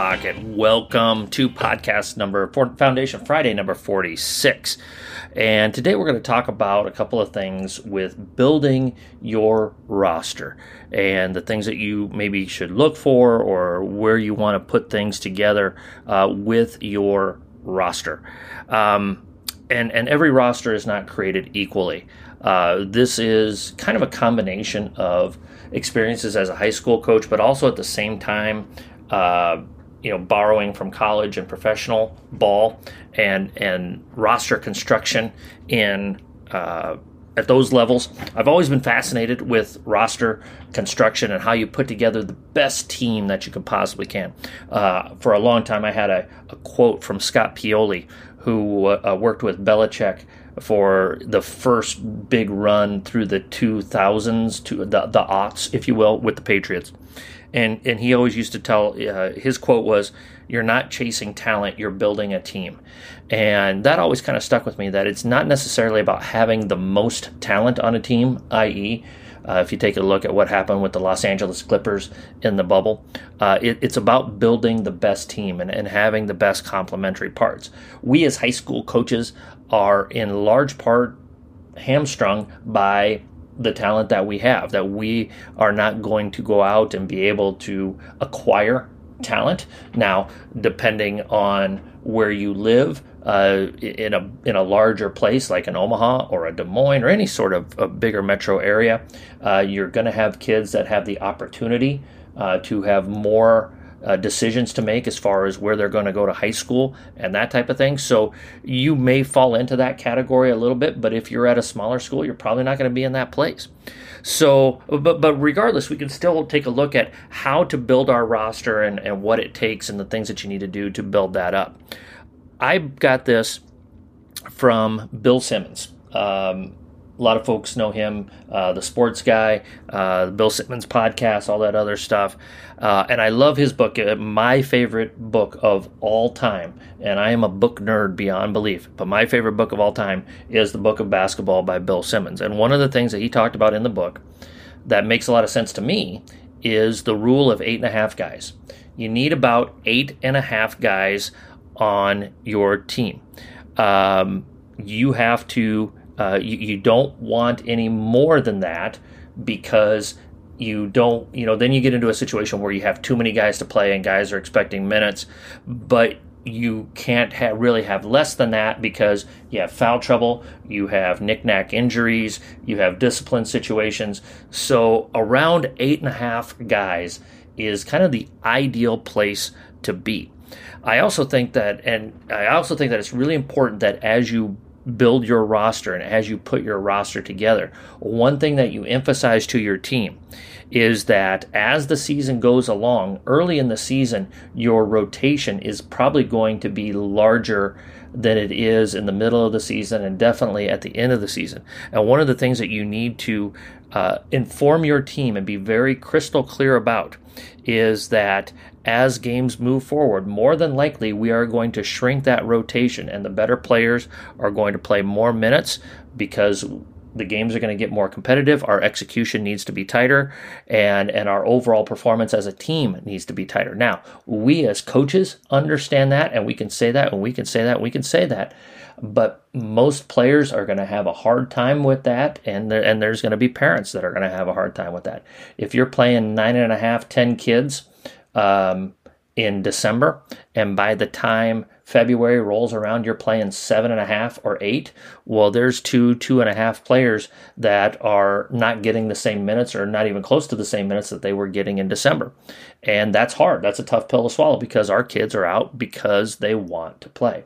pocket. Welcome to podcast number Foundation Friday number 46. And today we're going to talk about a couple of things with building your roster and the things that you maybe should look for or where you want to put things together uh, with your roster. Um, and, and every roster is not created equally. Uh, this is kind of a combination of experiences as a high school coach, but also at the same time, uh, you know, borrowing from college and professional ball and and roster construction in uh, at those levels. I've always been fascinated with roster construction and how you put together the best team that you could possibly can. Uh, for a long time, I had a, a quote from Scott Pioli, who uh, worked with Belichick for the first big run through the 2000s to the, the aughts, if you will, with the Patriots. And, and he always used to tell uh, his quote was, You're not chasing talent, you're building a team. And that always kind of stuck with me that it's not necessarily about having the most talent on a team, i.e., uh, if you take a look at what happened with the Los Angeles Clippers in the bubble, uh, it, it's about building the best team and, and having the best complementary parts. We as high school coaches are in large part hamstrung by the talent that we have, that we are not going to go out and be able to acquire talent. Now, depending on where you live, uh, in a in a larger place like an Omaha or a Des Moines or any sort of a bigger metro area, uh, you're going to have kids that have the opportunity uh, to have more uh, decisions to make as far as where they're going to go to high school and that type of thing. So you may fall into that category a little bit, but if you're at a smaller school, you're probably not going to be in that place. So, but but regardless, we can still take a look at how to build our roster and, and what it takes and the things that you need to do to build that up. I got this from Bill Simmons. Um, a lot of folks know him, uh, the sports guy, uh, Bill Simmons podcast, all that other stuff. Uh, and I love his book, uh, my favorite book of all time. And I am a book nerd beyond belief. But my favorite book of all time is the book of basketball by Bill Simmons. And one of the things that he talked about in the book that makes a lot of sense to me is the rule of eight and a half guys. You need about eight and a half guys on your team. Um, you have to uh, you, you don't want any more than that because you don't, you know, then you get into a situation where you have too many guys to play and guys are expecting minutes, but you can't really have less than that because you have foul trouble, you have knick-knack injuries, you have discipline situations. So around eight and a half guys is kind of the ideal place to be. I also think that, and I also think that it's really important that as you build your roster and as you put your roster together, one thing that you emphasize to your team is that as the season goes along, early in the season, your rotation is probably going to be larger than it is in the middle of the season and definitely at the end of the season. And one of the things that you need to uh, inform your team and be very crystal clear about is that as games move forward, more than likely we are going to shrink that rotation and the better players are going to play more minutes because the games are going to get more competitive our execution needs to be tighter and and our overall performance as a team needs to be tighter. Now we as coaches understand that and we can say that and we can say that and we can say that but most players are going to have a hard time with that and there, and there's going to be parents that are going to have a hard time with that. If you're playing nine and a half ten kids um, in December, and by the time February rolls around, you're playing seven and a half or eight. Well, there's two, two and a half players that are not getting the same minutes or not even close to the same minutes that they were getting in December. And that's hard. That's a tough pill to swallow because our kids are out because they want to play.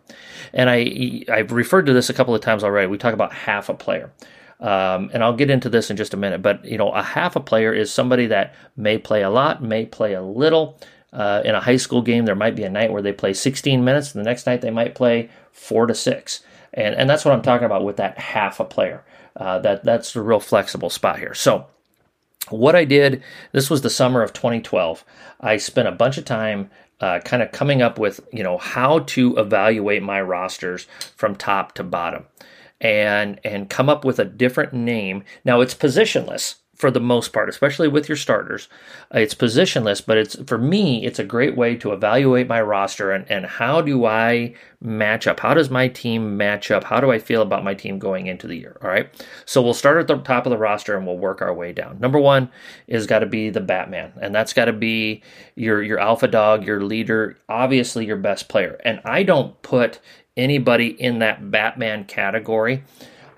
And I, I've referred to this a couple of times already. We talk about half a player. Um, and I'll get into this in just a minute. But you know, a half a player is somebody that may play a lot, may play a little. Uh, in a high school game, there might be a night where they play 16 minutes, and the next night they might play four to six. And and that's what I'm talking about with that half a player. Uh, that that's the real flexible spot here. So what I did, this was the summer of 2012. I spent a bunch of time uh, kind of coming up with, you know, how to evaluate my rosters from top to bottom and and come up with a different name. Now it's positionless. For the most part, especially with your starters. Uh, it's positionless, but it's for me, it's a great way to evaluate my roster and, and how do I match up? How does my team match up? How do I feel about my team going into the year? All right. So we'll start at the top of the roster and we'll work our way down. Number one is got to be the Batman, and that's got to be your your alpha dog, your leader, obviously your best player. And I don't put anybody in that Batman category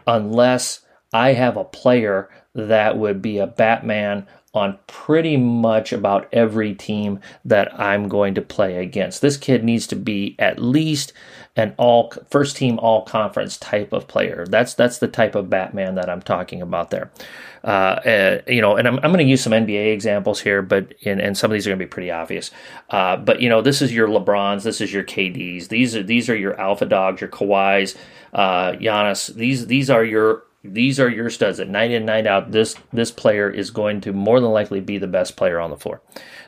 unless I have a player that would be a Batman on pretty much about every team that I'm going to play against. This kid needs to be at least an all first team all conference type of player. That's that's the type of Batman that I'm talking about there. Uh, uh, you know, and I'm, I'm going to use some NBA examples here, but and, and some of these are going to be pretty obvious. Uh, but you know, this is your LeBrons, this is your KDs. These are these are your alpha dogs, your Kawhis, uh, Giannis. These these are your these are your studs at night in night out. This this player is going to more than likely be the best player on the floor.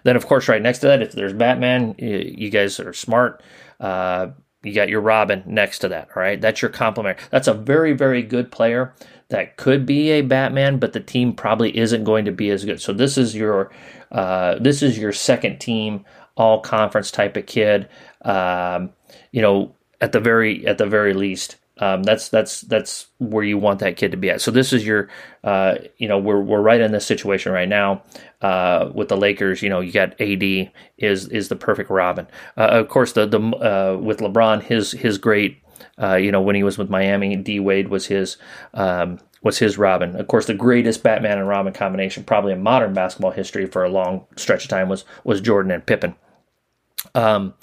Then of course right next to that if there's batman you guys are smart. Uh, you got your robin next to that all right? That's your complement. That's a very very good player that could be a batman but the team probably isn't going to be as good. So this is your uh, this is your second team all conference type of kid. Um, you know at the very at the very least um, that's that's that's where you want that kid to be at. So this is your, uh, you know, we're we're right in this situation right now uh, with the Lakers. You know, you got AD is is the perfect Robin. Uh, of course, the the uh, with LeBron, his his great, uh, you know, when he was with Miami, D Wade was his. Um, was his Robin. Of course, the greatest Batman and Robin combination, probably in modern basketball history for a long stretch of time, was was Jordan and Pippen. Um,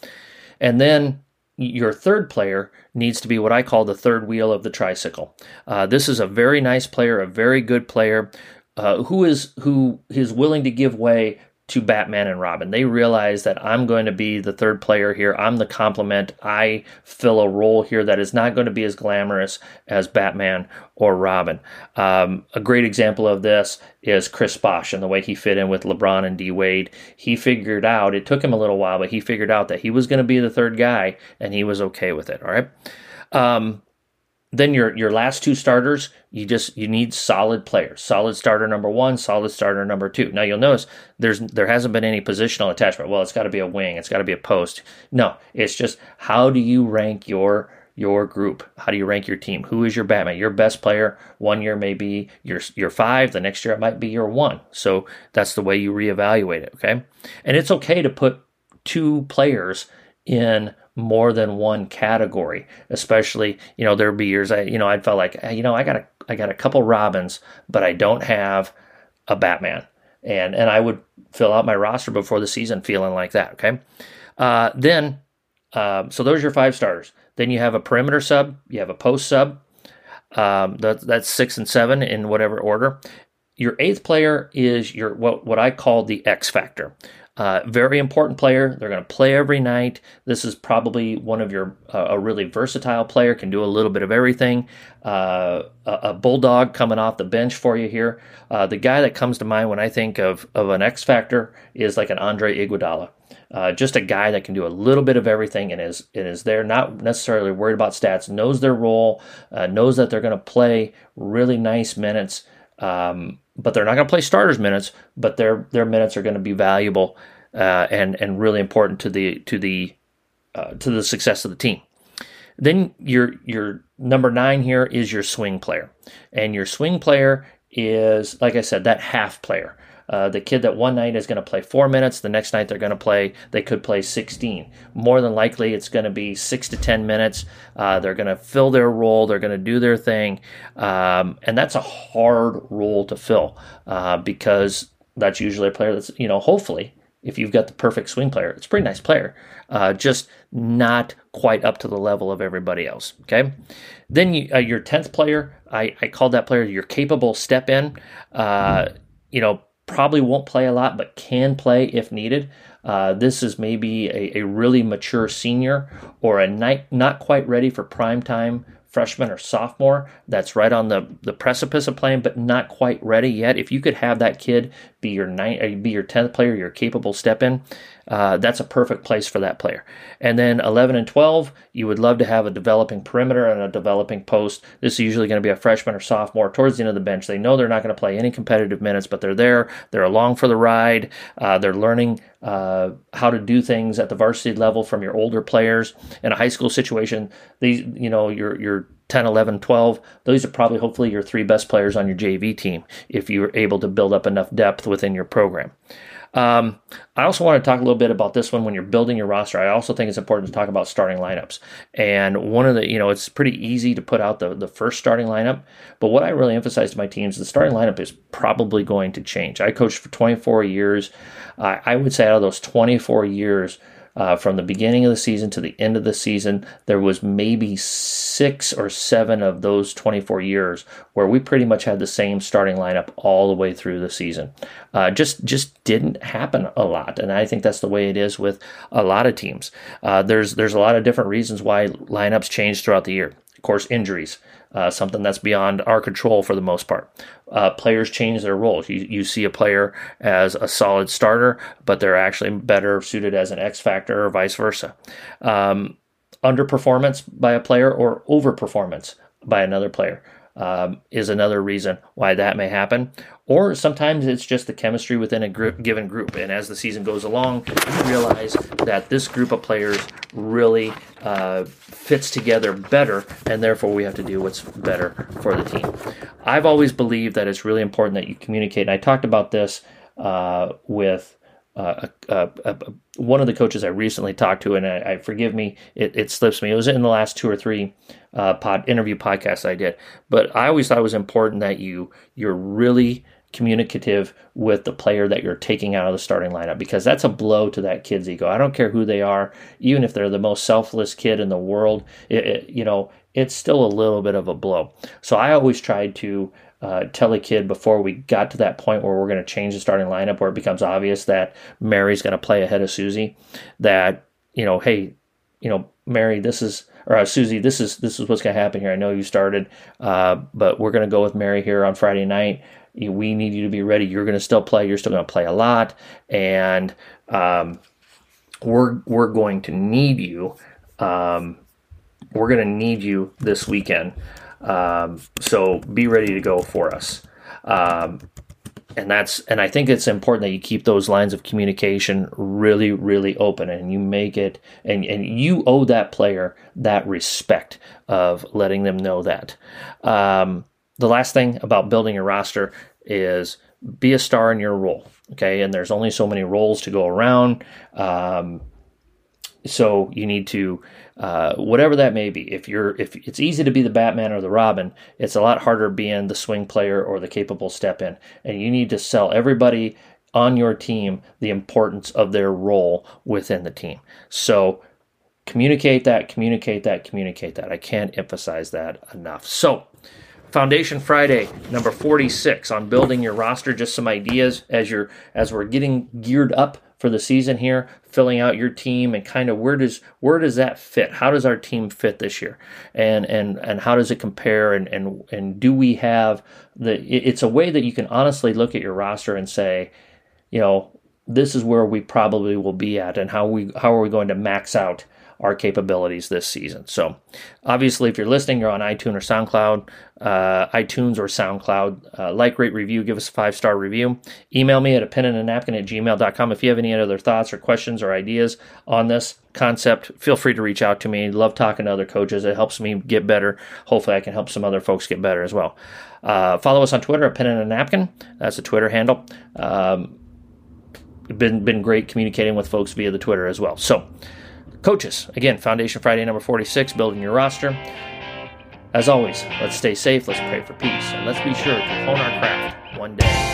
and then your third player needs to be what I call the third wheel of the tricycle. Uh, this is a very nice player, a very good player, uh, who is who is willing to give way to Batman and Robin. They realize that I'm going to be the third player here. I'm the complement. I fill a role here that is not going to be as glamorous as Batman or Robin. Um, a great example of this is Chris Bosh and the way he fit in with LeBron and D Wade. He figured out, it took him a little while, but he figured out that he was going to be the third guy and he was okay with it. All right. Um, then your your last two starters, you just you need solid players. Solid starter number one, solid starter number two. Now you'll notice there's there hasn't been any positional attachment. Well, it's got to be a wing, it's got to be a post. No, it's just how do you rank your your group? How do you rank your team? Who is your Batman? Your best player one year may be your your five, the next year it might be your one. So that's the way you reevaluate it. Okay, and it's okay to put two players in more than one category. Especially, you know, there'd be years I, you know, I felt like, you know, I got a, I got a couple Robins, but I don't have a Batman, and and I would fill out my roster before the season feeling like that. Okay, uh, then, uh, so those are your five starters. Then you have a perimeter sub, you have a post sub. Um, that, that's six and seven in whatever order. Your eighth player is your what what I call the X factor. Uh, very important player. They're going to play every night. This is probably one of your uh, a really versatile player. Can do a little bit of everything. Uh, a, a, bulldog coming off the bench for you here. Uh, the guy that comes to mind when I think of of an X factor is like an Andre Iguodala. Uh, just a guy that can do a little bit of everything and is and is there not necessarily worried about stats. Knows their role. Uh, knows that they're going to play really nice minutes. Um, but they're not going to play starters minutes, but their their minutes are going to be valuable uh, and and really important to the to the uh, to the success of the team. Then your your number nine here is your swing player, and your swing player is like I said that half player. Uh, the kid that one night is going to play four minutes, the next night they're going to play, they could play 16. More than likely, it's going to be six to 10 minutes. Uh, they're going to fill their role, they're going to do their thing. Um, and that's a hard role to fill uh, because that's usually a player that's, you know, hopefully, if you've got the perfect swing player, it's a pretty nice player, uh, just not quite up to the level of everybody else. Okay. Then you, uh, your 10th player, I, I called that player your capable step in. Uh, you know, probably won't play a lot, but can play if needed. Uh, this is maybe a, a, really mature senior or a night, not quite ready for prime time freshman or sophomore that's right on the, the precipice of playing, but not quite ready yet. If you could have that kid be your nine, uh, be your tenth player, your capable step in, uh, that's a perfect place for that player. And then 11 and 12, you would love to have a developing perimeter and a developing post. This is usually going to be a freshman or sophomore towards the end of the bench. They know they're not going to play any competitive minutes, but they're there. They're along for the ride. Uh, they're learning uh, how to do things at the varsity level from your older players. In a high school situation, these, you know, your your 10, 11, 12, those are probably hopefully your three best players on your JV team if you're able to build up enough depth within your program. Um, I also want to talk a little bit about this one when you're building your roster. I also think it's important to talk about starting lineups. And one of the, you know, it's pretty easy to put out the, the first starting lineup, but what I really emphasize to my teams, the starting lineup is probably going to change. I coached for 24 years. Uh, I would say out of those 24 years, uh, from the beginning of the season to the end of the season, there was maybe six or seven of those 24 years where we pretty much had the same starting lineup all the way through the season. Uh, just just didn't happen a lot, and I think that's the way it is with a lot of teams. Uh, there's there's a lot of different reasons why lineups change throughout the year. Course, injuries uh, something that's beyond our control for the most part. Uh, players change their roles. You, you see a player as a solid starter, but they're actually better suited as an X factor or vice versa. Um, underperformance by a player or overperformance by another player um, is another reason why that may happen. Or sometimes it's just the chemistry within a group, given group. And as the season goes along, you realize that this group of players really uh, fits together better, and therefore we have to do what's better for the team. I've always believed that it's really important that you communicate. And I talked about this uh, with uh, one of the coaches I recently talked to, and I, I forgive me, it, it, slips me. It was in the last two or three uh, pod interview podcasts I did, but I always thought it was important that you you're really communicative with the player that you're taking out of the starting lineup because that's a blow to that kid's ego. I don't care who they are, even if they're the most selfless kid in the world. It, it, you know, it's still a little bit of a blow. So I always tried to uh, tell a kid before we got to that point where we're going to change the starting lineup, where it becomes obvious that Mary's going to play ahead of Susie, that you know, hey, you know, Mary, this is or uh, Susie, this is this is what's going to happen here. I know you started, uh, but we're going to go with Mary here on Friday night. We need you to be ready. You're going to still play. You're still going to play a lot, and um, we're we're going to need you. Um, we're going to need you this weekend. Um, so be ready to go for us. Um, and that's and I think it's important that you keep those lines of communication really, really open, and you make it and and you owe that player that respect of letting them know that. Um, the last thing about building your roster is be a star in your role. Okay, and there's only so many roles to go around. Um, so you need to uh, whatever that may be if you're if it's easy to be the batman or the robin it's a lot harder being the swing player or the capable step in and you need to sell everybody on your team the importance of their role within the team so communicate that communicate that communicate that i can't emphasize that enough so Foundation Friday, number 46 on building your roster. Just some ideas as you're as we're getting geared up for the season here, filling out your team and kind of where does where does that fit? How does our team fit this year? And and and how does it compare and and and do we have the it's a way that you can honestly look at your roster and say, you know, this is where we probably will be at and how we how are we going to max out our capabilities this season. So, obviously, if you're listening, you're on iTunes or SoundCloud, uh, iTunes or SoundCloud. Uh, like, rate, review, give us a five star review. Email me at a pen and a napkin at gmail.com. If you have any other thoughts or questions or ideas on this concept, feel free to reach out to me. Love talking to other coaches. It helps me get better. Hopefully, I can help some other folks get better as well. Uh, follow us on Twitter at pen and a napkin. That's a Twitter handle. Um, been been great communicating with folks via the Twitter as well. So, Coaches, again, Foundation Friday number 46, building your roster. As always, let's stay safe, let's pray for peace, and let's be sure to hone our craft one day